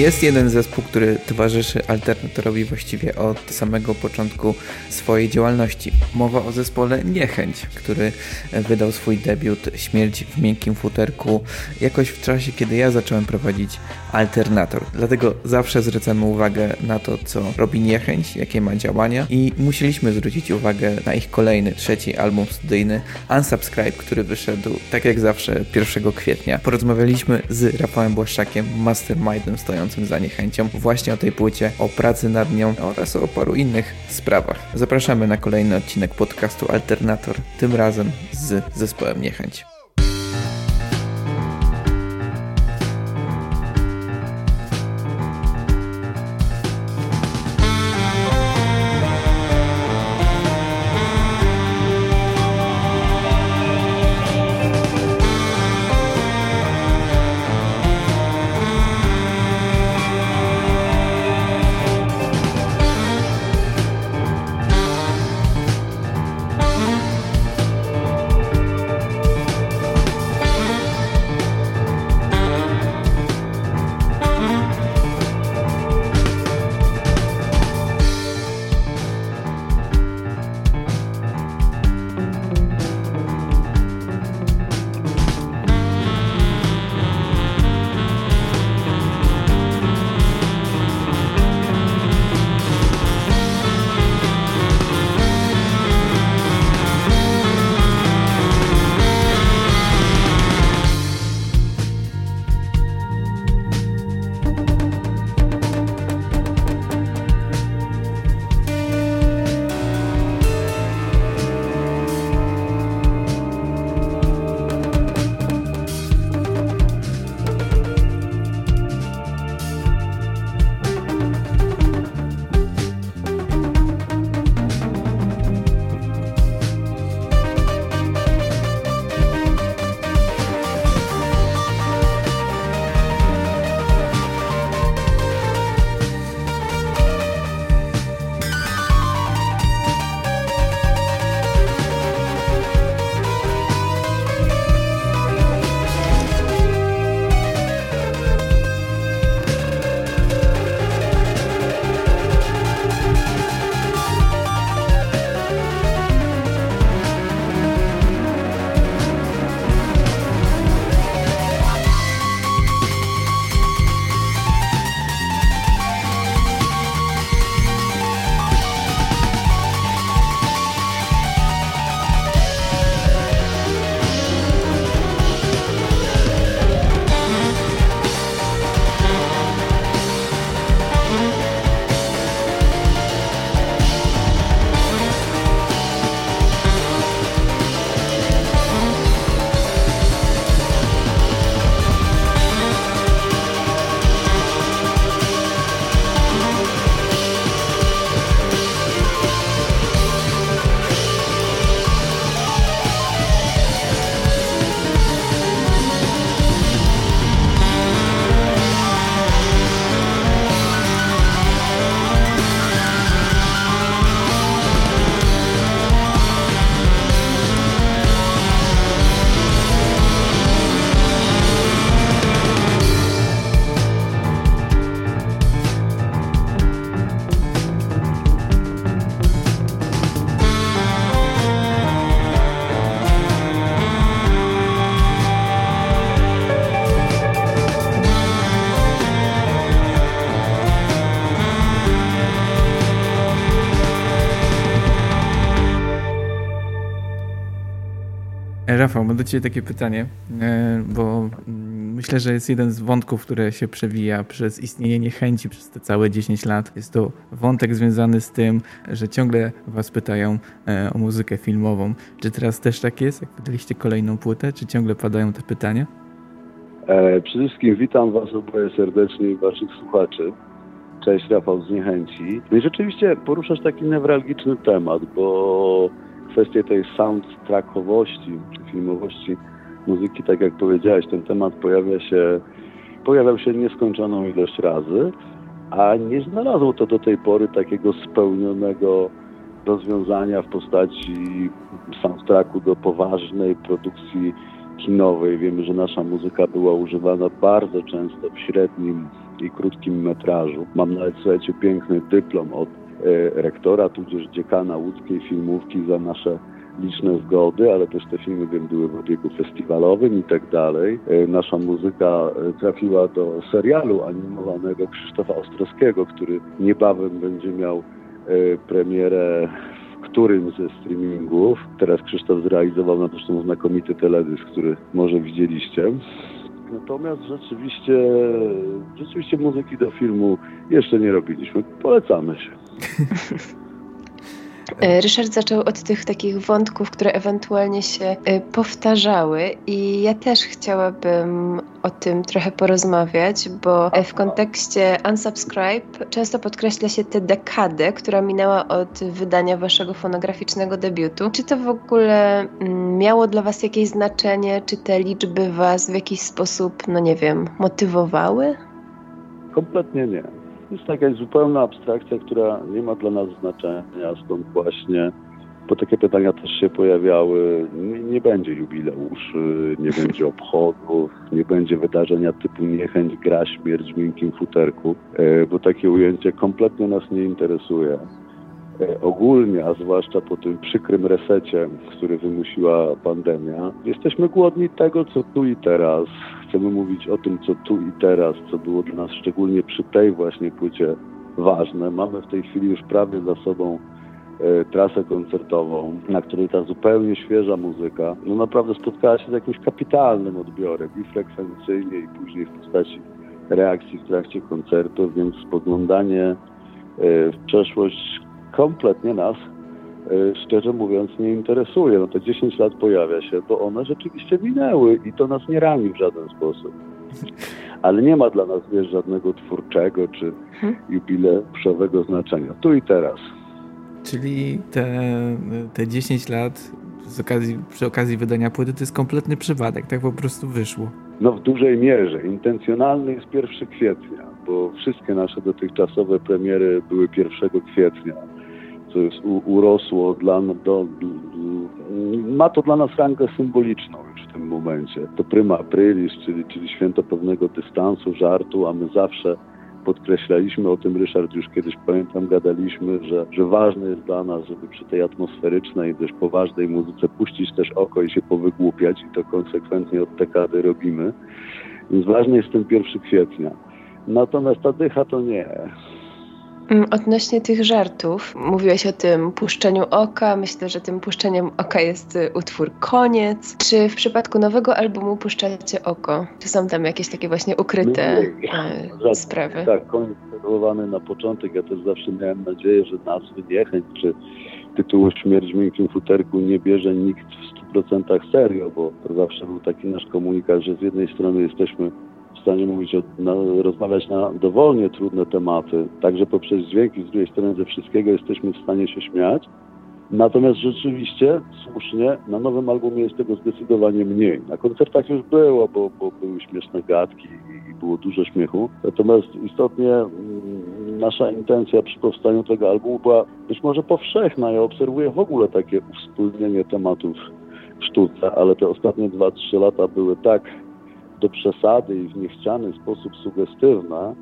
Jest jeden zespół, który towarzyszy Alternatorowi właściwie od samego początku swojej działalności. Mowa o zespole Niechęć, który wydał swój debiut Śmierć w miękkim futerku jakoś w czasie, kiedy ja zacząłem prowadzić Alternator. Dlatego zawsze zwracamy uwagę na to, co robi Niechęć, jakie ma działania i musieliśmy zwrócić uwagę na ich kolejny, trzeci album studyjny Unsubscribe, który wyszedł tak jak zawsze 1 kwietnia. Porozmawialiśmy z Rafałem Błaszczakiem, mastermindem stojącym stojącym za niechęcią właśnie o tej płycie, o pracy nad nią oraz o paru innych sprawach. Zapraszamy na kolejny odcinek podcastu Alternator, tym razem z zespołem Niechęć. Rafał, mam do Ciebie takie pytanie, e, bo myślę, że jest jeden z wątków, które się przewija przez istnienie niechęci przez te całe 10 lat. Jest to wątek związany z tym, że ciągle Was pytają e, o muzykę filmową. Czy teraz też tak jest, jak wydaliście kolejną płytę? Czy ciągle padają te pytania? E, przede wszystkim witam Was oboje serdecznie i Waszych słuchaczy. Cześć, Rafał z Niechęci. No i rzeczywiście poruszasz taki newralgiczny temat, bo kwestie tej soundtrackowości czy filmowości muzyki, tak jak powiedziałeś, ten temat pojawia się, pojawiał się nieskończoną ilość razy, a nie znalazło to do tej pory takiego spełnionego rozwiązania w postaci soundtracku do poważnej produkcji kinowej. Wiemy, że nasza muzyka była używana bardzo często w średnim i krótkim metrażu. Mam nawet, słuchajcie, piękny dyplom od rektora, tudzież dziekana łódzkiej filmówki za nasze liczne zgody, ale też te filmy wiem, były w obiegu festiwalowym i tak dalej. E, nasza muzyka e, trafiła do serialu animowanego Krzysztofa Ostrowskiego, który niebawem będzie miał e, premierę w którym ze streamingów. Teraz Krzysztof zrealizował na zresztą znakomity teledysk, który może widzieliście. Natomiast rzeczywiście, rzeczywiście muzyki do filmu jeszcze nie robiliśmy. Polecamy się. E, Ryszard zaczął od tych takich wątków, które ewentualnie się e, powtarzały, i ja też chciałabym o tym trochę porozmawiać, bo w kontekście Unsubscribe często podkreśla się tę dekadę, która minęła od wydania waszego fonograficznego debiutu. Czy to w ogóle mm, miało dla was jakieś znaczenie? Czy te liczby was w jakiś sposób, no nie wiem, motywowały? Kompletnie nie jest jakaś zupełna abstrakcja, która nie ma dla nas znaczenia, stąd właśnie, bo takie pytania też się pojawiały, nie, nie będzie jubileuszy, nie będzie obchodów, nie będzie wydarzenia typu niechęć, gra, śmierć w miękkim futerku, e, bo takie ujęcie kompletnie nas nie interesuje. E, ogólnie, a zwłaszcza po tym przykrym resecie, który wymusiła pandemia, jesteśmy głodni tego, co tu i teraz. Chcemy mówić o tym, co tu i teraz, co było dla nas szczególnie przy tej właśnie płycie ważne. Mamy w tej chwili już prawie za sobą e, trasę koncertową, na której ta zupełnie świeża muzyka no naprawdę spotkała się z jakimś kapitalnym odbiorem i frekwencyjnie i później w postaci reakcji w trakcie koncertu, więc spoglądanie e, w przeszłość kompletnie nas, szczerze mówiąc, nie interesuje. No to 10 lat pojawia się, bo one rzeczywiście minęły i to nas nie rani w żaden sposób. Ale nie ma dla nas, wiesz, żadnego twórczego czy mhm. jubileuszowego znaczenia. Tu i teraz. Czyli te, te 10 lat z okazji, przy okazji wydania płyty to jest kompletny przypadek, tak po prostu wyszło. No w dużej mierze. Intencjonalny jest 1 kwietnia, bo wszystkie nasze dotychczasowe premiery były 1 kwietnia co jest u, urosło dla, do, ma to dla nas rangę symboliczną już w tym momencie. To prima aprilis, czyli, czyli święto pewnego dystansu, żartu, a my zawsze podkreślaliśmy o tym, Ryszard już kiedyś pamiętam, gadaliśmy, że, że ważne jest dla nas, żeby przy tej atmosferycznej, dość poważnej muzyce puścić też oko i się powygłupiać i to konsekwentnie od dekady robimy. Więc ważny jest ten 1 kwietnia. Natomiast ta dycha to nie. Mm, odnośnie tych żartów, mówiłeś o tym puszczeniu oka. Myślę, że tym puszczeniem oka jest y, utwór Koniec. Czy w przypadku nowego albumu puszczacie oko? Czy są tam jakieś takie właśnie ukryte no, sprawy? Tak, koniec sformułowany na początek. Ja też zawsze miałem nadzieję, że nazwy niechęć czy tytułu Śmierć w miękkim futerku nie bierze nikt w 100% serio, bo to zawsze był taki nasz komunikat, że z jednej strony jesteśmy w stanie mówić, o, rozmawiać na dowolnie trudne tematy, także poprzez dźwięki, z drugiej strony ze wszystkiego jesteśmy w stanie się śmiać. Natomiast rzeczywiście, słusznie, na nowym albumie jest tego zdecydowanie mniej. Na koncertach już było, bo, bo były śmieszne gadki i, było dużo śmiechu. Natomiast istotnie mm, nasza intencja przy powstaniu tego albumu była być może powszechna. Ja obserwuję w ogóle takie uwspólnienie tematów w sztuce, ale te ostatnie 2-3 lata były tak do przesady i w niechciany sposób sugestywna,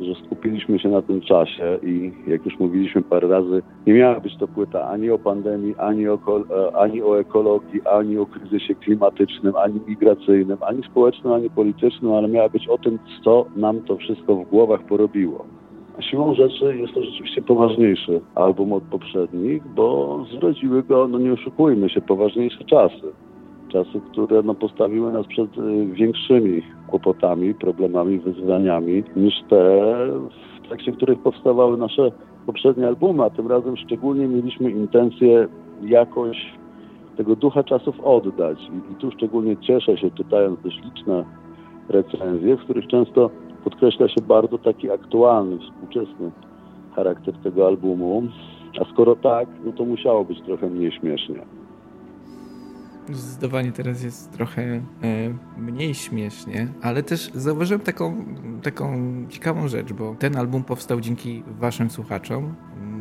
że skupiliśmy się na tym czasie i jak już mówiliśmy parę razy, nie miała być to płyta ani o pandemii, ani o, e, ani o ekologii, ani o kryzysie klimatycznym, ani migracyjnym, ani społecznym, ani politycznym, ale miała być o tym, co nam to wszystko w głowach porobiło. A siłą rzeczy jest to rzeczywiście poważniejszy album od poprzednich, bo zrodziły go, no nie oszukujmy się, poważniejsze czasy czasy, które no, postawiły nas przed y, większymi kłopotami, problemami, wyzwaniami niż te, w trakcie których powstawały nasze poprzednie albumy, a tym razem szczególnie mieliśmy intencję jakoś tego ducha czasów oddać. I, i tu szczególnie cieszę się, czytając dość liczne recenzje, w których często podkreśla się bardzo taki aktualny, współczesny charakter tego albumu. A skoro tak, no to musiało być trochę mniej śmiesznie. Zdecydowanie teraz jest trochę e, mniej śmiesznie, ale też zauważyłem taką, taką ciekawą rzecz, bo ten album powstał dzięki waszym słuchaczom,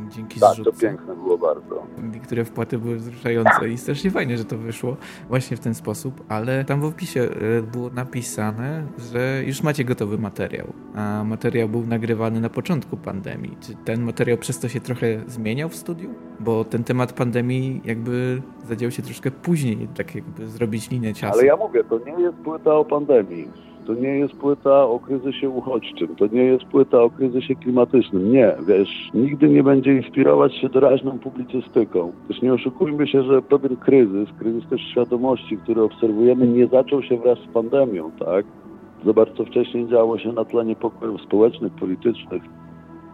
dzięki Tak, zrzutce. to piękne było bardzo. Niektóre wpłaty były wzruszające i strasznie fajnie, że to wyszło właśnie w ten sposób, ale tam w opisie e, było napisane, że już macie gotowy materiał, a materiał był nagrywany na początku pandemii. Czy ten materiał przez to się trochę zmieniał w studiu? Bo ten temat pandemii jakby zadział się troszkę później, tak jakby zrobić linię czasu. Ale ja mówię, to nie jest płyta o pandemii. To nie jest płyta o kryzysie uchodźczym, to nie jest płyta o kryzysie klimatycznym. Nie, wiesz, nigdy nie będzie inspirować się doraźną publicystyką. Też nie oszukujmy się, że pewien kryzys, kryzys też świadomości, który obserwujemy, nie zaczął się wraz z pandemią, tak? Zobacz, co wcześniej działo się na tle niepokojów społecznych, politycznych,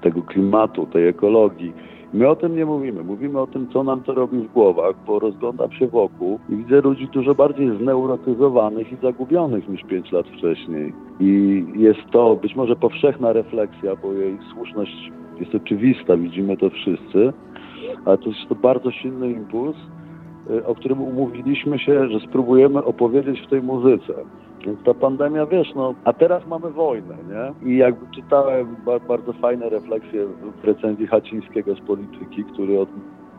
tego klimatu, tej ekologii. My o tym nie mówimy. Mówimy o tym, co nam to robi w głowach, bo rozglądam się wokół i widzę ludzi dużo bardziej zneurotyzowanych i zagubionych niż pięć lat wcześniej. I jest to być może powszechna refleksja, bo jej słuszność jest oczywista, widzimy to wszyscy, ale to jest to bardzo silny impuls, y, o którym umówiliśmy się, że spróbujemy opowiedzieć w tej muzyce. Więc ta pandemia, wiesz, no, a teraz mamy wojnę, nie? I jakby czytałem ba bardzo fajne refleksje w recenzji Hacińskiego z polityki, który od,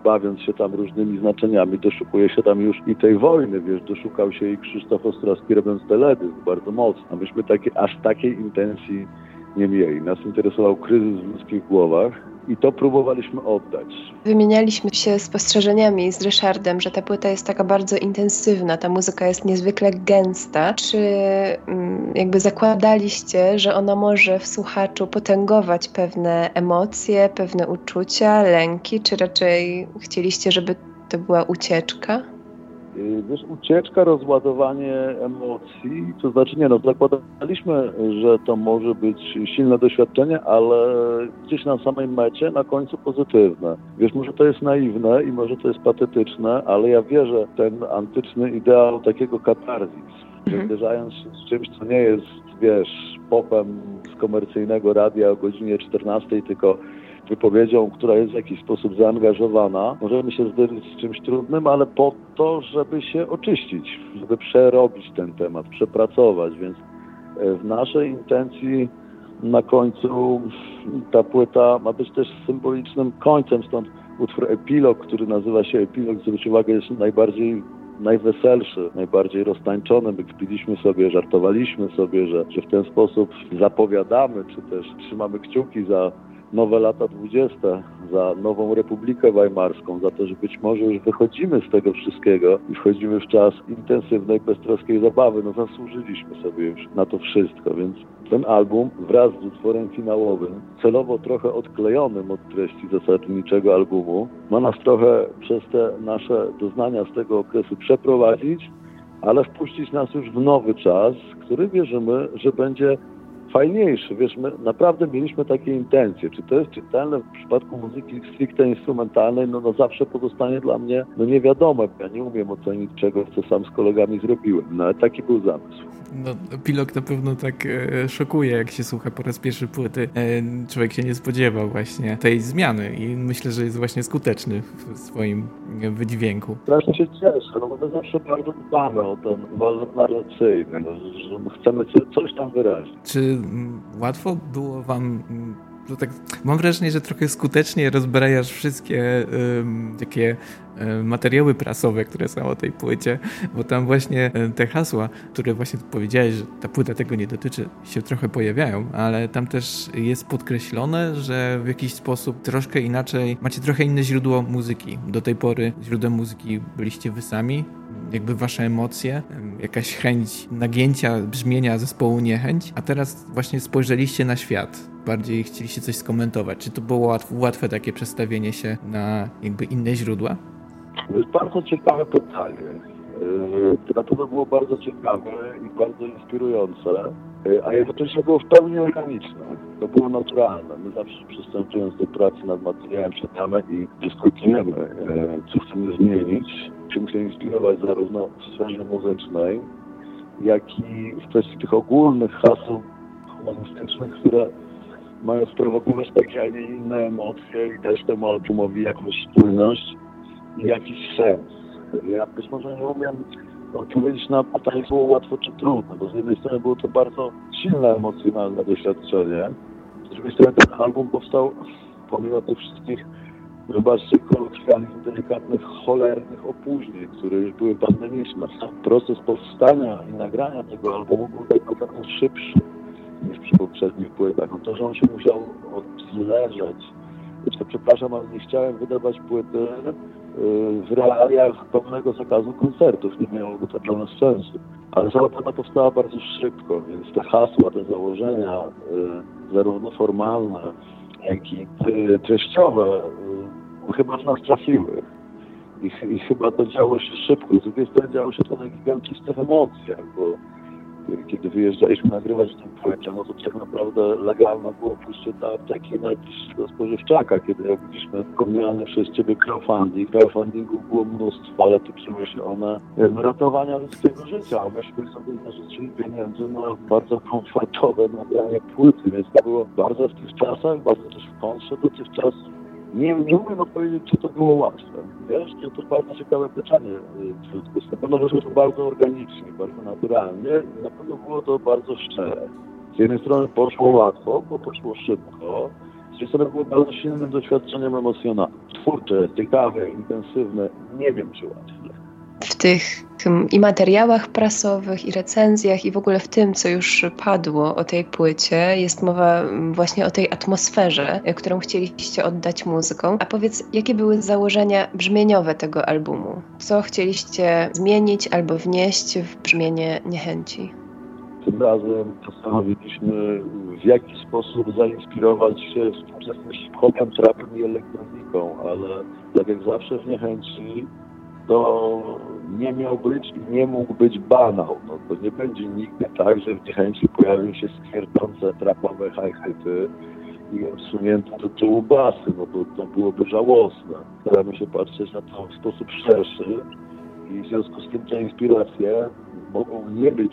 bawiąc się tam różnymi znaczeniami, doszukuje się tam już i tej wojny, wiesz, doszukał się i Krzysztof Ostrowski robiąc teledysk bardzo mocno. Myśmy takie, aż takiej intencji nie mieli. Nas interesował kryzys w ludzkich głowach, i to próbowaliśmy oddać. Wymienialiśmy się spostrzeżeniami z Ryszardem, że ta płyta jest taka bardzo intensywna, ta muzyka jest niezwykle gęsta. Czy mm, jakby zakładaliście, że ona może w słuchaczu potęgować pewne emocje, pewne uczucia, lęki, czy raczej chcieliście, żeby to była ucieczka? Y, wiesz, ucieczka, rozładowanie emocji, to znaczy nie no, zakładaliśmy, że to może być silne doświadczenie, ale gdzieś na samej mecie, na końcu pozytywne. Wiesz, może to jest naiwne i może to jest patetyczne, ale ja wierzę w ten antyczny ideał takiego katarzis, że mhm. zderzając się z czymś, co nie jest, wiesz, popem z komercyjnego radia o godzinie 14, tylko wypowiedzią, która jest w jakiś sposób zaangażowana. Możemy się zderzyć z czymś trudnym, ale po to, żeby się oczyścić, żeby przerobić ten temat, przepracować, więc e, w naszej intencji na końcu ta płyta ma być też symbolicznym końcem, stąd utwór Epilog, który nazywa się Epilog, zwróć uwagę, jest najbardziej najweselszy, najbardziej roztańczony. My kpiliśmy sobie, żartowaliśmy sobie, że, że w ten sposób zapowiadamy, czy też trzymamy kciuki za nowe lata dwudzieste, za nową Republikę Weimarską, za to, że być może już wychodzimy z tego wszystkiego i wchodzimy w czas intensywnej, beztroskiej zabawy. No zasłużyliśmy sobie już na to wszystko, więc ten album wraz z utworem finałowym, celowo trochę odklejonym od treści zasadniczego albumu, ma nas trochę przez te nasze doznania z tego okresu przeprowadzić, ale wpuścić nas już w nowy czas, który wierzymy, że będzie fajniejszy. Wiesz, my naprawdę mieliśmy takie intencje. Czy to jest czytelne w przypadku muzyki stricte instrumentalnej, no, no zawsze pozostanie dla mnie no niewiadome. Ja nie umiem ocenić czegoś, co sam z kolegami zrobiłem. No ale taki był zamysł. No, pilot na pewno tak e, szokuje, jak się słucha po raz pierwszy płyty. E, człowiek się nie spodziewał właśnie tej zmiany i myślę, że jest właśnie skuteczny w swoim wydźwięku. Strasznie się cieszę, no bo my zawsze bardzo dbamy o ten wolność narracyjny, no, że chcemy coś tam wyrazić. Czy łatwo było wam to tak, mam wrażenie, że trochę skutecznie rozbrajasz wszystkie um, takie um, materiały prasowe, które są o tej płycie, bo tam właśnie um, te hasła, które właśnie powiedziałeś, że ta płyta tego nie dotyczy, się trochę pojawiają, ale tam też jest podkreślone, że w jakiś sposób troszkę inaczej, macie trochę inne źródło muzyki. Do tej pory źródłem muzyki byliście wy sami, jakby wasze emocje, jakaś chęć nagięcia brzmienia zespołu Niechęć, a teraz właśnie spojrzeliście na świat. Bardziej chcieliście coś skomentować. Czy to było łatwe, łatwe takie przestawienie się na jakby inne źródła? To jest bardzo ciekawe pytanie. Na pewno było bardzo ciekawe i bardzo inspirujące, a jednocześnie było w pełni organiczne. To było naturalne. My zawsze przystępując do pracy nad materiałem czytamy i dyskutujemy, e, co chcemy zmienić czym się inspirować zarówno w sferze muzycznej, jak i w kwestii tych ogólnych haseł humanistycznych, które mają sprowokować takie, a nie inne emocje i też temu albumowi jakąś spójność i jakiś sens. Ja być może nie umiem odpowiedzieć na pytanie, było łatwo czy trudno, bo z jednej strony było to bardzo silne emocjonalne doświadczenie, z drugiej strony ten album powstał pomimo tych wszystkich Wybaczcie kolokwializm delikatnych, cholernych opóźnień, które już były pandemiczne. Proces powstania i nagrania tego albumu był tak naprawdę szybszy niż przy poprzednich płytach. No to, że on się musiał odleżeć. Zresztą, przepraszam, ale nie chciałem wydawać płyty y, w realiach pełnego zakazu koncertów. Nie miałoby to dla nas sensu. Ale cała płyta powstała bardzo szybko, więc te hasła, te założenia, y, zarówno formalne, jak i treściowe, y, chyba w nas trafiły. I, I, chyba to działo się szybko. Z drugiej strony działo się to na gigantycznych emocjach, bo kiedy wyjeżdżaliśmy nagrywać ten płycie, no to tak naprawdę legalne było pójście do apteki najbliższego spożywczaka, kiedy robiliśmy wspomniany przez Ciebie crowdfunding. Crowdfundingu było mnóstwo, ale tyczyły się one ratowania ludzkiego życia. Myśmy sobie zażyczyli pieniędzy na bardzo komfortowe nagranie płyty, więc to było bardzo w tych czasach, bardzo też w kontrze do tych czasów nie, nie umiem odpowiedzieć, czy to było łatwe. Wiesz, to bardzo ciekawe pytanie. Na pewno wyszło to bardzo organicznie, bardzo naturalnie. Na pewno było to bardzo szczere. Z jednej strony poszło łatwo, bo poszło szybko. Z drugiej strony było bardzo silnym doświadczeniem emocjonalnym. Twórcze, ciekawe, intensywne. Nie wiem, czy łatwe w tych i materiałach prasowych, i recenzjach, i w ogóle w tym, co już padło o tej płycie, jest mowa właśnie o tej atmosferze, którą chcieliście oddać muzyką. A powiedz, jakie były założenia brzmieniowe tego albumu? Co chcieliście zmienić albo wnieść w brzmienie niechęci? Tym razem postanowiliśmy w jaki sposób zainspirować się współczesnym hip-hopem, trapem i elektroniką, ale tak jak zawsze w niechęci to nie miał być i nie mógł być banał. No to nie będzie nigdy tak, że w niechęci pojawią się stwierdzące trapowe hajchety i odsunięte do tyłu basy, no bo to byłoby żałosne. Staramy się patrzeć na to w sposób szerszy i w związku z tym te inspiracje mogą nie być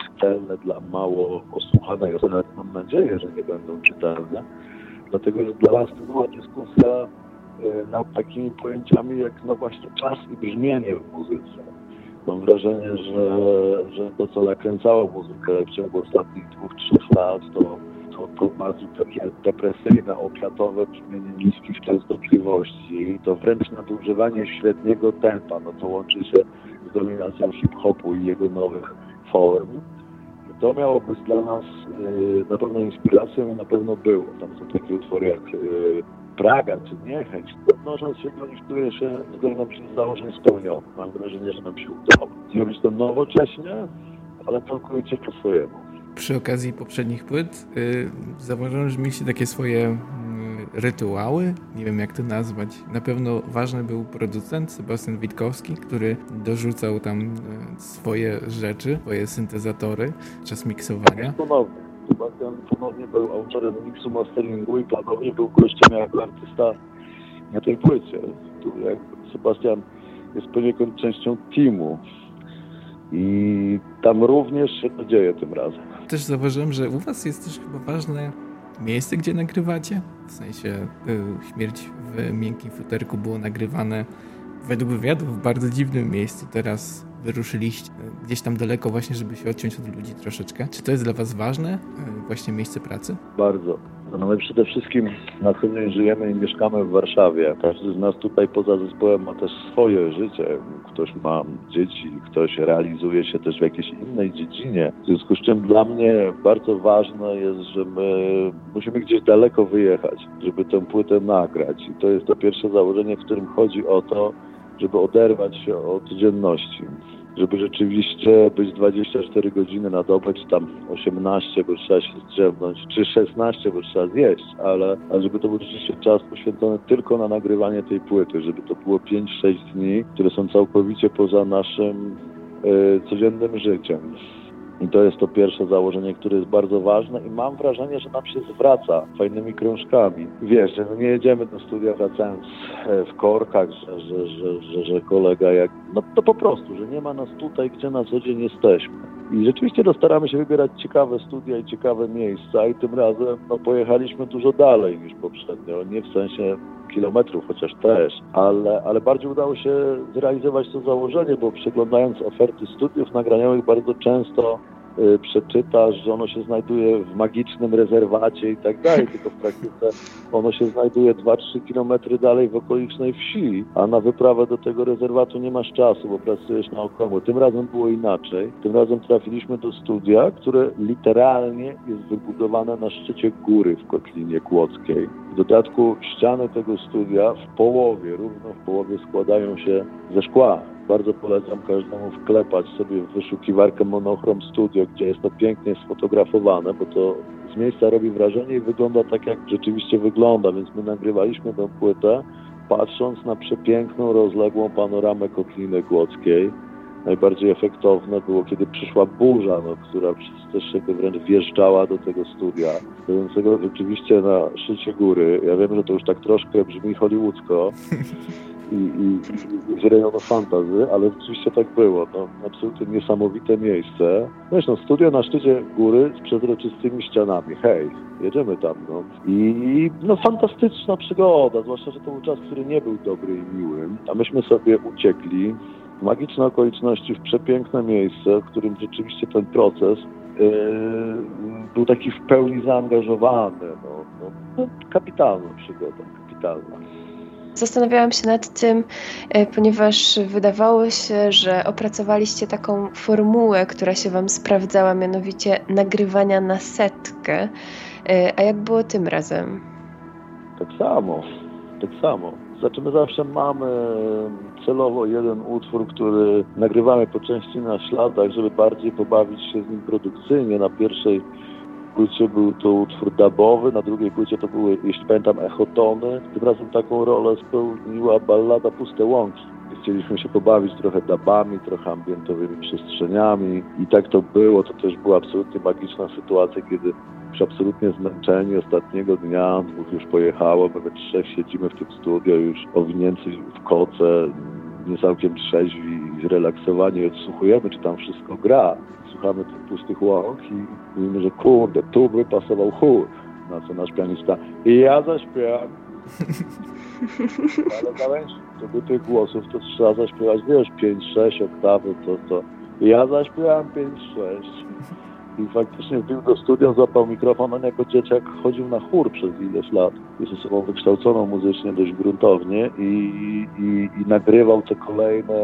czytelne dla mało osłuchanej osoby, mam nadzieję, że nie będą czytelne, dlatego że dla nas to była dyskusja nad takimi pojęciami jak no właśnie czas i brzmienie w muzyce. Mam wrażenie, że, że to, co nakręcało muzykę w ciągu ostatnich dwóch, trzech lat, to, to, to bardzo takie depresyjne, opiatowe brzmienie niskich częstotliwości, to wręcz nadużywanie średniego tempa, no to łączy się z dominacją hip-hopu i jego nowych form. To miało być dla nas y, na pewno inspiracją i na pewno było. Tam są takie utwory jak y, Praga czy niechęć, odnosząc się do nich, które się, które nam się założeń spełnione. Mam wrażenie, że nam się udało. Zrobić to nowocześnie, ale całkowicie po swojemu. Przy okazji poprzednich płyt yy, zauważyłem, że mieliście takie swoje yy, rytuały, nie wiem jak to nazwać. Na pewno ważny był producent Sebastian Witkowski, który dorzucał tam yy, swoje rzeczy, swoje syntezatory, czas miksowania. Ponownie Sebastian ponownie był autorem miksu masteringu i ponownie był gościem jako artysta na tej płycie. Tu Sebastian jest poniekąd częścią teamu i tam również się to dzieje tym razem. Też zauważyłem, że u was jest też chyba ważne miejsce, gdzie nagrywacie. W sensie y, śmierć w miękkim futerku było nagrywane według wywiadów w bardzo dziwnym miejscu. Teraz wyruszyliście gdzieś tam daleko właśnie, żeby się odciąć od ludzi troszeczkę. Czy to jest dla Was ważne, e, właśnie miejsce pracy? Bardzo. No my przede wszystkim na co dzień żyjemy i mieszkamy w Warszawie. Każdy z nas tutaj poza zespołem ma też swoje życie. Ktoś ma dzieci, ktoś realizuje się też w jakiejś innej dziedzinie. W związku z czym dla mnie bardzo ważne jest, że my musimy gdzieś daleko wyjechać, żeby tę płytę nagrać. I to jest to pierwsze założenie, w którym chodzi o to, żeby oderwać się od codzienności żeby rzeczywiście być 24 godziny na dobę, czy tam 18, bo trzeba się zdrzemnąć, czy 16, bo trzeba zjeść, ale, ale żeby to był rzeczywiście czas poświęcony tylko na nagrywanie tej płyty, żeby to było 5-6 dni, które są całkowicie poza naszym y, codziennym życiem. I to jest to pierwsze założenie, które jest bardzo ważne i mam wrażenie, że nam się zwraca fajnymi krążkami. Wiesz, że nie jedziemy do studia wracając e, w korkach, że, że, że, że, kolega jak... No to po prostu, że nie ma nas tutaj, gdzie na co dzień jesteśmy. I rzeczywiście no, staramy się wybierać ciekawe studia i ciekawe miejsca i tym razem no, pojechaliśmy dużo dalej niż poprzednio. Nie w sensie kilometrów, chociaż też, ale, ale bardziej udało się zrealizować to założenie, bo przeglądając oferty studiów nagraniowych bardzo często przeczytasz, że ono się znajduje w magicznym rezerwacie i tak dalej, tylko w praktyce ono się znajduje 2-3 kilometry dalej w okolicznej wsi, a na wyprawę do tego rezerwatu nie masz czasu, bo pracujesz na około. Tym razem było inaczej. Tym razem trafiliśmy do studia, które literalnie jest wybudowane na szczycie góry w Kotlinie Kłodzkiej. W dodatku ściany tego studia w połowie, równo w połowie składają się ze szkła. Bardzo polecam każdemu wklepać sobie w wyszukiwarkę Monochrom Studio, gdzie jest to pięknie sfotografowane, bo to z miejsca robi wrażenie i wygląda tak, jak rzeczywiście wygląda, więc my nagrywaliśmy tę płytę patrząc na przepiękną, rozległą panoramę Kotliny Kłodzkiej. Najbardziej efektowne było, kiedy przyszła burza, no, która przez też się wręcz wjeżdżała do tego studia, stojącego rzeczywiście na szczycie góry. Ja wiem, że to już tak troszkę brzmi hollywoodzko, i, i, i z rejonu fantazy, ale rzeczywiście tak było. No, absolutnie niesamowite miejsce. Wiesz, no, studio na szczycie góry z przezroczystymi ścianami. Hej, jedziemy tam, no. I no fantastyczna przygoda, zwłaszcza, że to był czas, który nie był dobry i miły, a myśmy sobie uciekli magiczne okoliczności, w przepiękne miejsce, w którym rzeczywiście ten proces yy, był taki w pełni zaangażowany. No, no, no kapitalna przygoda, kapitalna. Zastanawiałam się nad tym, e, ponieważ wydawało się, że opracowaliście taką formułę, która się Wam sprawdzała, mianowicie nagrywania na setkę. E, a jak było tym razem? Tak samo, tak samo. Znaczy my zawsze mamy celowo jeden utwór, który nagrywamy po części na śladach, żeby bardziej pobawić się z nim produkcyjnie. Na pierwszej płycie był to utwór dubowy, na drugiej płycie to były, jeśli pamiętam, echotony. Tym razem taką rolę spełniła ballada Puste Łąki. Chcieliśmy się pobawić trochę dubami, trochę ambientowymi przestrzeniami i tak to było. To też była absolutnie magiczna sytuacja, kiedy już absolutnie zmęczeni ostatniego dnia, dwóch już pojechało, my trzech siedzimy w tym studio już owinięci w koce, nie całkiem trzeźwi i zrelaksowani, odsłuchujemy, czy tam wszystko gra słuchamy tych pustych łąk i mówimy, że kurde, tu by pasował chór. Na co nasz pianista i ja zaśpiewam. Ale zależy, żeby tych głosów to trzeba zaśpiewać, wiesz, 5-6 oktawy, to to. I ja zaśpiewam 5-6. I faktycznie wbił do studia, złapał mikrofon, on jako dzieciak chodził na chór przez ileś lat. Jest osobą wykształconą muzycznie dość gruntownie i, i, i nagrywał te kolejne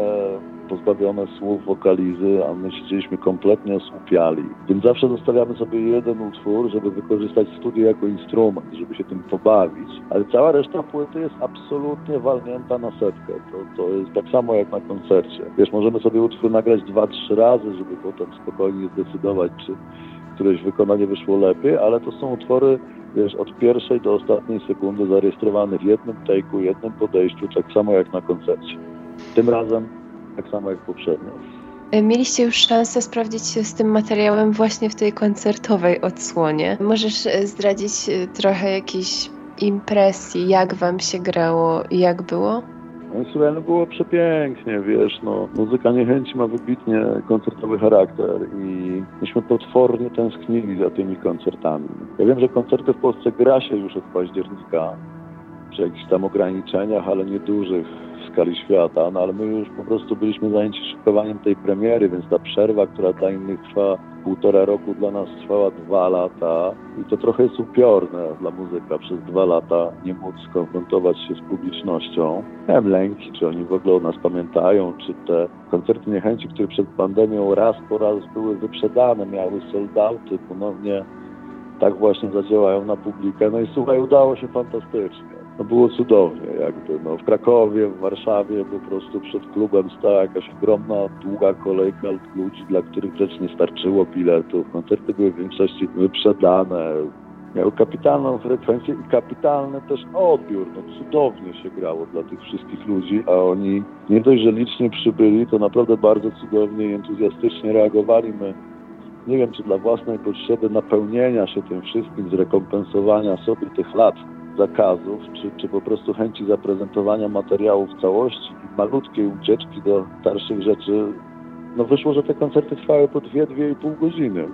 pozbawione słów, wokalizy, a my siedzieliśmy kompletnie osłupiali. Więc zawsze zostawiamy sobie jeden utwór, żeby wykorzystać studio jako instrument, żeby się tym pobawić. Ale cała reszta płyty jest absolutnie walnięta na setkę. To, to jest tak samo jak na koncercie. Wiesz, możemy sobie utwór nagrać dwa, trzy razy, żeby potem spokojnie zdecydować, czy któreś wykonanie wyszło lepiej, ale to są utwory wiesz, od pierwszej do ostatniej sekundy zarejestrowane w jednym take'u, jednym podejściu, tak samo jak na koncercie. Tym razem tak samo jak poprzednio. E, mieliście już szansę sprawdzić się z tym materiałem właśnie w tej koncertowej odsłonie. Możesz e, zdradzić e, trochę jakiejś impresji, jak wam się grało i jak było? No słuchaj, no było przepięknie, wiesz, no muzyka niechęci ma wybitnie koncertowy charakter i myśmy potwornie tęsknili za tymi koncertami. Ja wiem, że koncerty w Polsce gra się już od października przy jakichś tam ograniczeniach, ale niedużych skali świata, no ale my już po prostu byliśmy zajęci szykowaniem tej premiery, więc ta przerwa, która dla innych trwa półtora roku, dla nas trwała dwa lata i to trochę jest upiorne dla muzyka przez dwa lata nie móc skonfrontować się z publicznością. Miałem lęki, czy oni w ogóle o nas pamiętają, czy te koncerty niechęci, które przed pandemią raz po raz były wyprzedane, miały soldauty, ponownie tak właśnie zadziałają na publikę. No i słuchaj, udało się fantastycznie no było cudownie jakby. No, w Krakowie, w Warszawie po prostu przed klubem stała jakaś ogromna, długa kolejka ludzi, dla których rzecz nie starczyło biletów. Koncerty były w większości wyprzedane. Miały kapitalną frekwencję i kapitalny też odbiór. No, cudownie się grało dla tych wszystkich ludzi, a oni nie dość, że licznie przybyli, to naprawdę bardzo cudownie i entuzjastycznie reagowali. My nie wiem, czy dla własnej potrzeby napełnienia się tym wszystkim, zrekompensowania sobie tych lat zakazów, czy, czy po prostu chęci zaprezentowania materiału w całości i malutkiej ucieczki do starszych rzeczy, no wyszło, że te koncerty trwały po dwie, dwie i pół godziny.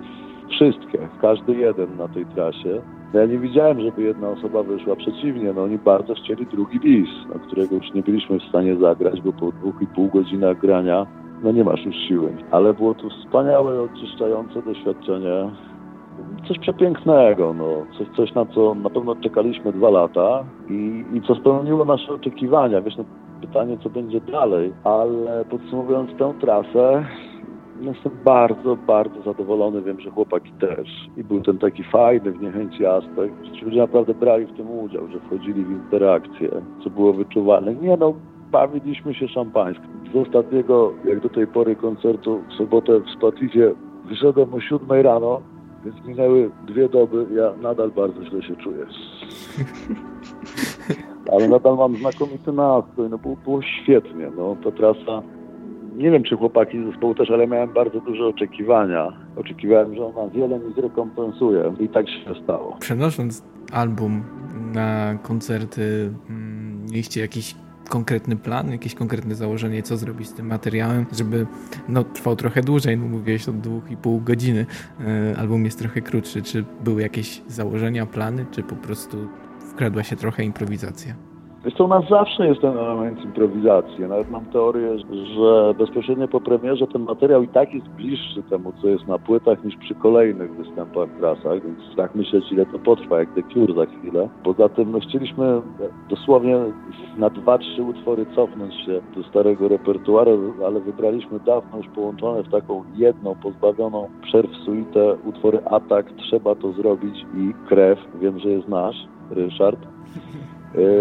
Wszystkie, każdy jeden na tej trasie. No ja nie widziałem, żeby jedna osoba wyszła przeciwnie. No oni bardzo chcieli drugi bis, no, którego już nie byliśmy w stanie zagrać, bo po dwóch i pół godzinach grania no nie masz już siły. Ale było to wspaniałe, oczyszczające doświadczenie. Coś przepięknego, no. coś, coś na co na pewno czekaliśmy dwa lata i, i co spełniło nasze oczekiwania. Wiesz, no, pytanie, co będzie dalej, ale podsumowując tę trasę, Jestem bardzo, bardzo zadowolony. Wiem, że chłopaki też. I był ten taki fajny w niechęci aspekt, że ludzie naprawdę brali w tym udział, że wchodzili w interakcję, co było wyczuwalne. Nie no, bawiliśmy się szampańskim. Z ostatniego, jak do tej pory koncertu w sobotę w Spatizie wyszedłem o siódmej rano, więc minęły dwie doby. Ja nadal bardzo źle się czuję. Ale nadal mam znakomity nastrój. No było, było świetnie. No, ta trasa nie wiem, czy chłopaki z zespołu też, ale miałem bardzo duże oczekiwania. Oczekiwałem, że ona wiele mi zrekompensuje i tak się stało. Przenosząc album na koncerty, mm, mieliście jakiś konkretny plan, jakieś konkretne założenie, co zrobić z tym materiałem, żeby no, trwał trochę dłużej, no mówiłeś od dwóch i pół godziny, e, album jest trochę krótszy. Czy były jakieś założenia, plany, czy po prostu wkradła się trochę improwizacja? Zresztą u nas zawsze jest ten element improwizacji. Nawet mam teorię, że bezpośrednio po premierze ten materiał i tak jest bliższy temu, co jest na płytach, niż przy kolejnych występach w trasach, więc tak myśleć, ile to potrwa, jak Cure za chwilę. Poza tym no, chcieliśmy dosłownie na dwa, trzy utwory cofnąć się do starego repertuaru, ale wybraliśmy dawno już połączone w taką jedną, pozbawioną przerw suite utwory Atak, Trzeba to zrobić i Krew. Wiem, że jest nasz, Ryszard.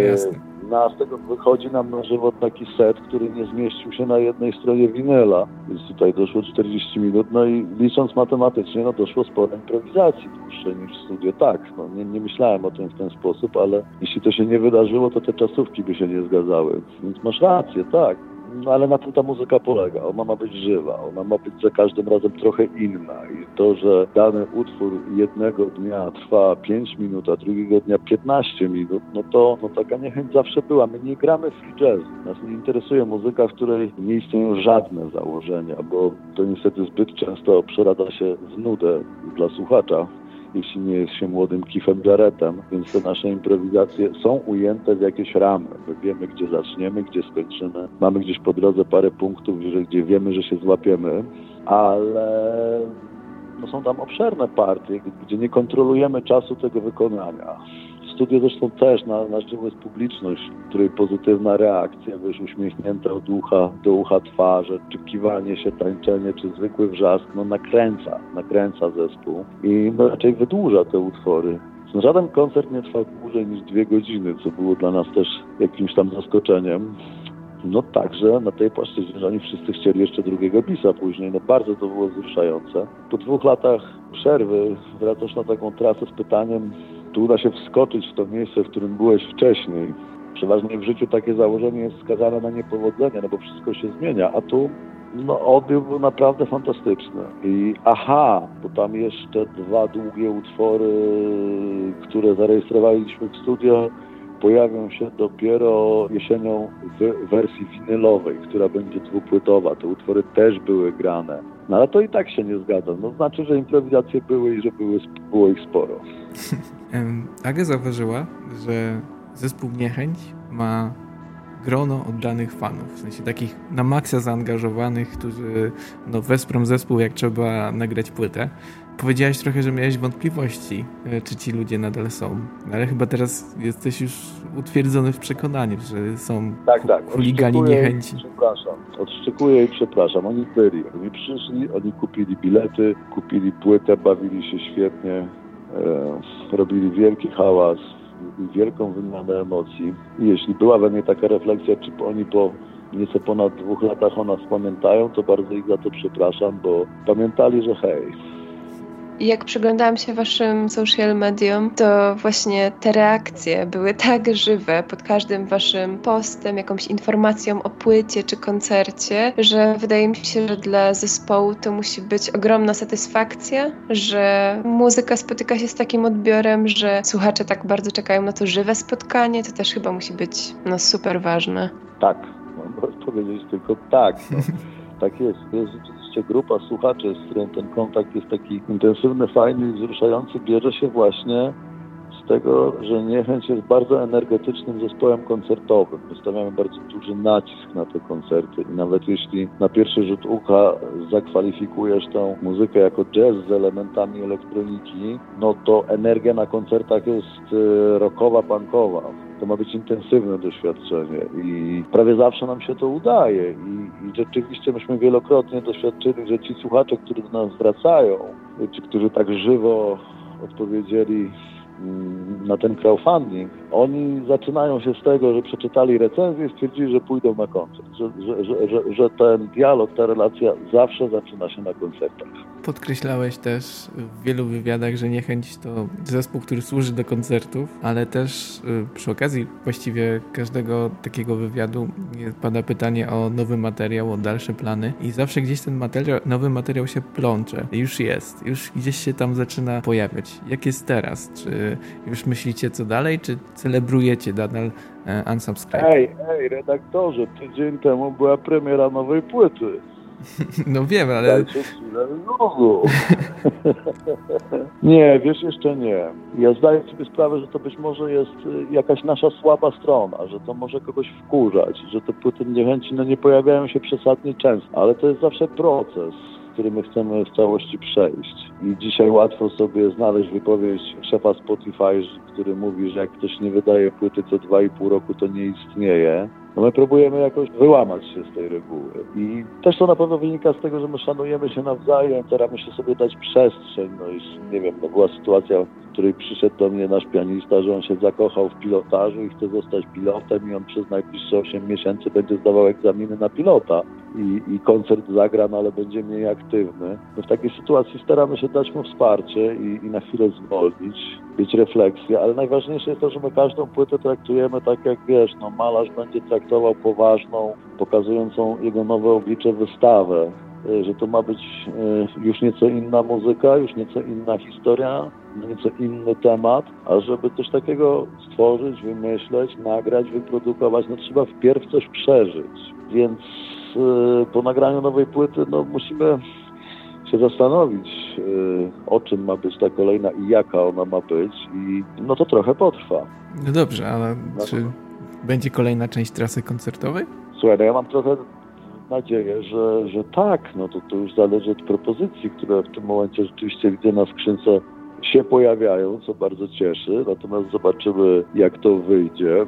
Jasne na z tego wychodzi nam na żywot taki set, który nie zmieścił się na jednej stronie winyla, więc tutaj doszło 40 minut, no i licząc matematycznie, no doszło sporo improwizacji dłuższej niż w studio. Tak, no nie, nie myślałem o tym w ten sposób, ale jeśli to się nie wydarzyło, to te czasówki by się nie zgadzały, więc masz rację, tak. No ale na tym ta muzyka polega. Ona ma być żywa, ona ma być za każdym razem trochę inna. I to, że dany utwór jednego dnia trwa 5 minut, a drugiego dnia 15 minut, no to no taka niechęć zawsze była. My nie gramy free jazz. Nas nie interesuje muzyka, w której nie istnieją żadne założenia, bo to niestety zbyt często przerada się w nudę dla słuchacza jeśli nie jest się młodym Kifem Jarrettem, więc te nasze improwizacje są ujęte w jakieś ramy. My wiemy, gdzie zaczniemy, gdzie skończymy. Mamy gdzieś po drodze parę punktów, gdzie wiemy, że się złapiemy, ale no są tam obszerne partie, gdzie nie kontrolujemy czasu tego wykonania studio zresztą też na, na żywo jest publiczność, której pozytywna reakcja, wiesz, uśmiechnięte od ucha do ucha twarze, czy kiwanie się, tańczenie, czy zwykły wrzask, no nakręca, nakręca zespół i no, raczej wydłuża te utwory. Żaden koncert nie trwał dłużej niż dwie godziny, co było dla nas też jakimś tam zaskoczeniem. No także na tej płaszczyźnie, że oni wszyscy chcieli jeszcze drugiego bisa później. No bardzo to było wzruszające. Po dwóch latach przerwy wracasz na taką trasę z pytaniem, tu uda się wskoczyć w to miejsce, w którym byłeś wcześniej. Przeważnie w życiu takie założenie jest skazane na niepowodzenie, no bo wszystko się zmienia, a tu no, odbiór był naprawdę fantastyczny. I aha, bo tam jeszcze dwa długie utwory, które zarejestrowaliśmy w studio, pojawią się dopiero jesienią w wersji winylowej, która będzie dwupłytowa. Te utwory też były grane. No ale to i tak się nie zgadza. No znaczy, że improwizacje były i że były, było ich sporo. Aga zauważyła, że zespół Niechęć ma grono oddanych fanów, w sensie takich na maksa zaangażowanych, którzy no, wesprą zespół, jak trzeba nagrać płytę. Powiedziałaś trochę, że miałeś wątpliwości, e, czy ci ludzie nadal są, ale chyba teraz jesteś już utwierdzony w przekonaniu, że są tak, tak. chuligani niechęci. Przepraszam, odszczekuję i przepraszam. Oni byli, oni przyszli, oni kupili bilety, kupili płytę, bawili się świetnie, e, robili wielki hałas, wielką wymianę emocji. I jeśli była we mnie taka refleksja, czy oni po nieco ponad dwóch latach o nas pamiętają, to bardzo ich za to przepraszam, bo pamiętali, że hej, jak przyglądałam się waszym social medium, to właśnie te reakcje były tak żywe pod każdym waszym postem, jakąś informacją o płycie czy koncercie, że wydaje mi się, że dla zespołu to musi być ogromna satysfakcja, że muzyka spotyka się z takim odbiorem, że słuchacze tak bardzo czekają na to żywe spotkanie. To też chyba musi być no, super ważne. Tak, mogę powiedzieć tylko tak. No. tak jest. jest rzeczywiście grupa słuchaczy, z którą ten kontakt jest taki intensywny, fajny i wzruszający, bierze się właśnie z tego, że Niechęć jest bardzo energetycznym zespołem koncertowym. Wystawiamy bardzo duży nacisk na te koncerty i nawet jeśli na pierwszy rzut ucha zakwalifikujesz tą muzykę jako jazz z elementami elektroniki, no to energia na koncertach jest y, rockowa, punkowa to ma być intensywne doświadczenie i prawie zawsze nam się to udaje. I, i rzeczywiście myśmy wielokrotnie doświadczyli, że ci słuchacze, którzy do nas wracają, czy którzy tak żywo odpowiedzieli na ten crowdfunding, oni zaczynają się z tego, że przeczytali recenzję i stwierdzili, że pójdą na koncert, że, że, że, że ten dialog, ta relacja zawsze zaczyna się na koncertach. Podkreślałeś też w wielu wywiadach, że Niechęć to zespół, który służy do koncertów, ale też y, przy okazji właściwie każdego takiego wywiadu pada pytanie o nowy materiał, o dalsze plany i zawsze gdzieś ten materiał, nowy materiał się plącze. Już jest, już gdzieś się tam zaczyna pojawiać. Jak jest teraz? Czy już myślicie co dalej, czy celebrujecie nadal e, Unsubscribe? Ej, ej, redaktorze, tydzień temu była premiera nowej płyty. No wiem, ale... Dajcie chwilę nie, wiesz, jeszcze nie. Ja zdaję sobie sprawę, że to być może jest y, jakaś nasza słaba strona, że to może kogoś wkurzać, że te płyty niechęci no, nie pojawiają się przesadnie często, ale to jest zawsze proces który my chcemy w całości przejść. I dzisiaj łatwo sobie znaleźć wypowiedź szefa Spotify, który mówi, że jak ktoś nie wydaje płyty co 2,5 roku, to nie istnieje. No my próbujemy jakoś wyłamać się z tej reguły. I też to na pewno wynika z tego, że my szanujemy się nawzajem, staramy się sobie dać przestrzeń. No i nie wiem, no była sytuacja, której przyszedł do mnie nasz pianista, że on się zakochał w pilotażu i chce zostać pilotem i on przez najbliższe 8 miesięcy będzie zdawał egzaminy na pilota. I, i koncert zagra, no ale będzie mniej aktywny. No w takiej sytuacji staramy się dać mu wsparcie i, i na chwilę zwolnić, być refleksja, ale najważniejsze jest to, że my każdą płytę traktujemy tak jak wiesz, no malarz będzie traktował poważną, pokazującą jego nowe oblicze wystawę, y, że to ma być y, już nieco inna muzyka, już nieco inna historia, nieco inny temat, a żeby coś takiego stworzyć, wymyśleć, nagrać, wyprodukować, no trzeba wpierw coś przeżyć. Więc y, po nagraniu nowej płyty no musimy się zastanowić, y, o czym ma być ta kolejna i jaka ona ma być i no to trochę potrwa. No dobrze, ale no czy będzie kolejna część trasy koncertowej? Słuchaj, no ja mam trochę nadzieję, że, że tak, no to, to już zależy od propozycji, które w tym momencie rzeczywiście widzę na skrzynce się pojawiają, co bardzo cieszy, natomiast zobaczymy, jak to wyjdzie.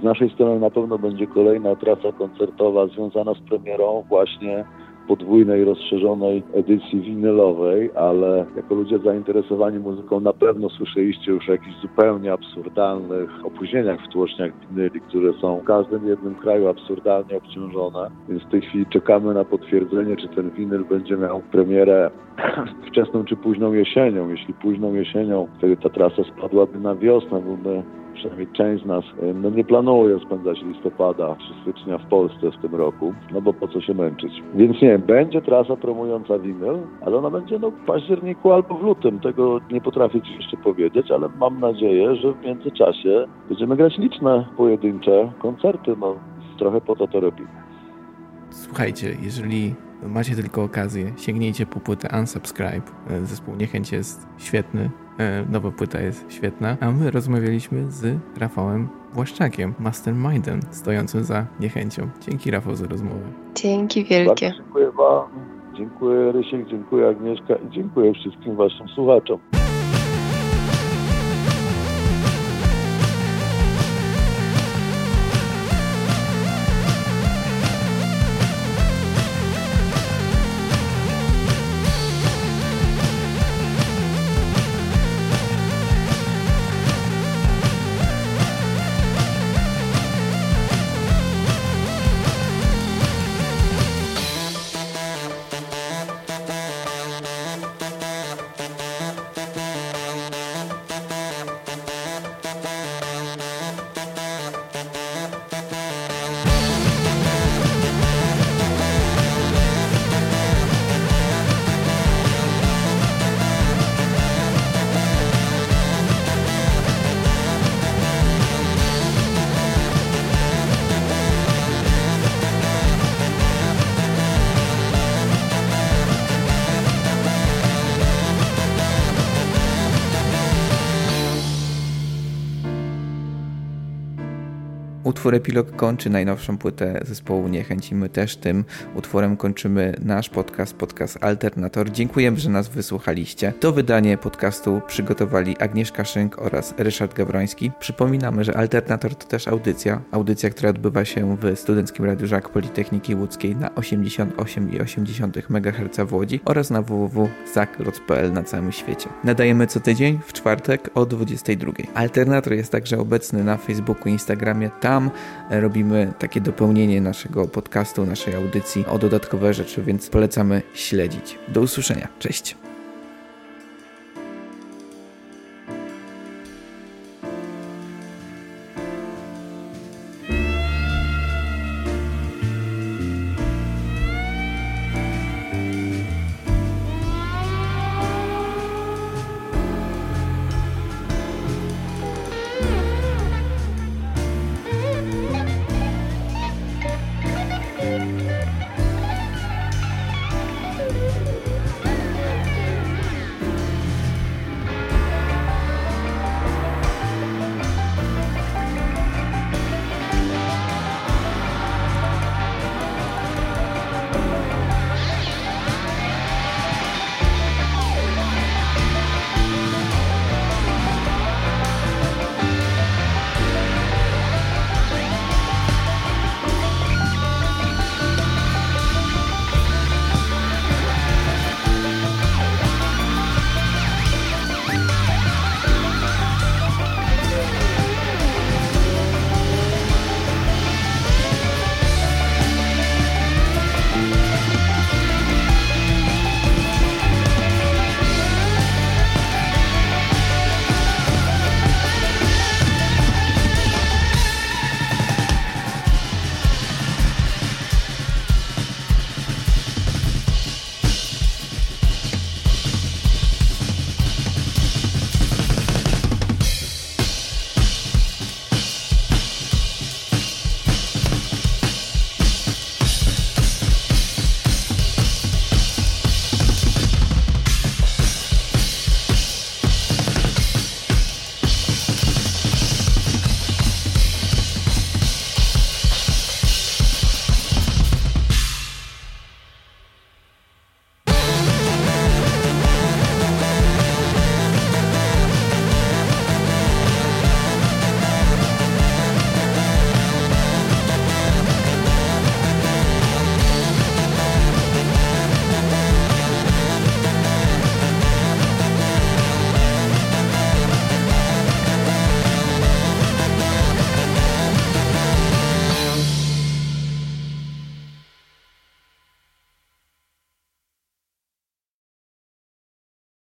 Z naszej strony na pewno będzie kolejna trasa koncertowa związana z premierą właśnie podwójnej, rozszerzonej edycji winylowej, ale jako ludzie zainteresowani muzyką na pewno słyszeliście już o jakichś zupełnie absurdalnych opóźnieniach w tłoczniach winyli, które są w każdym jednym kraju absurdalnie obciążone, więc w tej chwili czekamy na potwierdzenie, czy ten winyl będzie miał premierę wczesną czy późną jesienią. Jeśli późną jesienią, wtedy ta trasa spadłaby na wiosnę, byłby przynajmniej część z nas e, no nie planuje spędzać listopada czy stycznia w Polsce w tym roku, no bo po co się męczyć. Więc nie, będzie trasa promująca winyl, ale ona będzie no, w październiku albo w lutym. Tego nie potrafię Ci jeszcze powiedzieć, ale mam nadzieję, że w międzyczasie będziemy grać liczne pojedyncze koncerty. No, trochę po to to robimy. Słuchajcie, jeżeli macie tylko okazję, sięgnijcie po płytę Unsubscribe. E, zespół Niechęć jest świetny, e, nowa płyta jest świetna, a my rozmawialiśmy z Rafałem Błaszczakiem, mastermindem stojącym za Niechęcią. Dzięki Rafał za rozmowę. Dzięki wielkie. Bardzo dziękuję Wam, dziękuję Rysiek, dziękuję Agnieszka i dziękuję wszystkim Waszym słuchaczom. Utwór Epilog kończy najnowszą płytę zespołu Niechęci. My też tym utworem kończymy nasz podcast, podcast Alternator. Dziękujemy, że nas wysłuchaliście. To wydanie podcastu przygotowali Agnieszka Szynk oraz Ryszard Gawroński. Przypominamy, że Alternator to też audycja. Audycja, która odbywa się w Studenckim Radiu Żak Politechniki Łódzkiej na 88,8 MHz w Łodzi oraz na www.zakloc.pl na całym świecie. Nadajemy co tydzień w czwartek o 22. Alternator jest także obecny na Facebooku i Instagramie. Tam robimy takie dopełnienie naszego podcastu, naszej audycji o dodatkowe rzeczy, więc polecamy śledzić. Do usłyszenia. Cześć.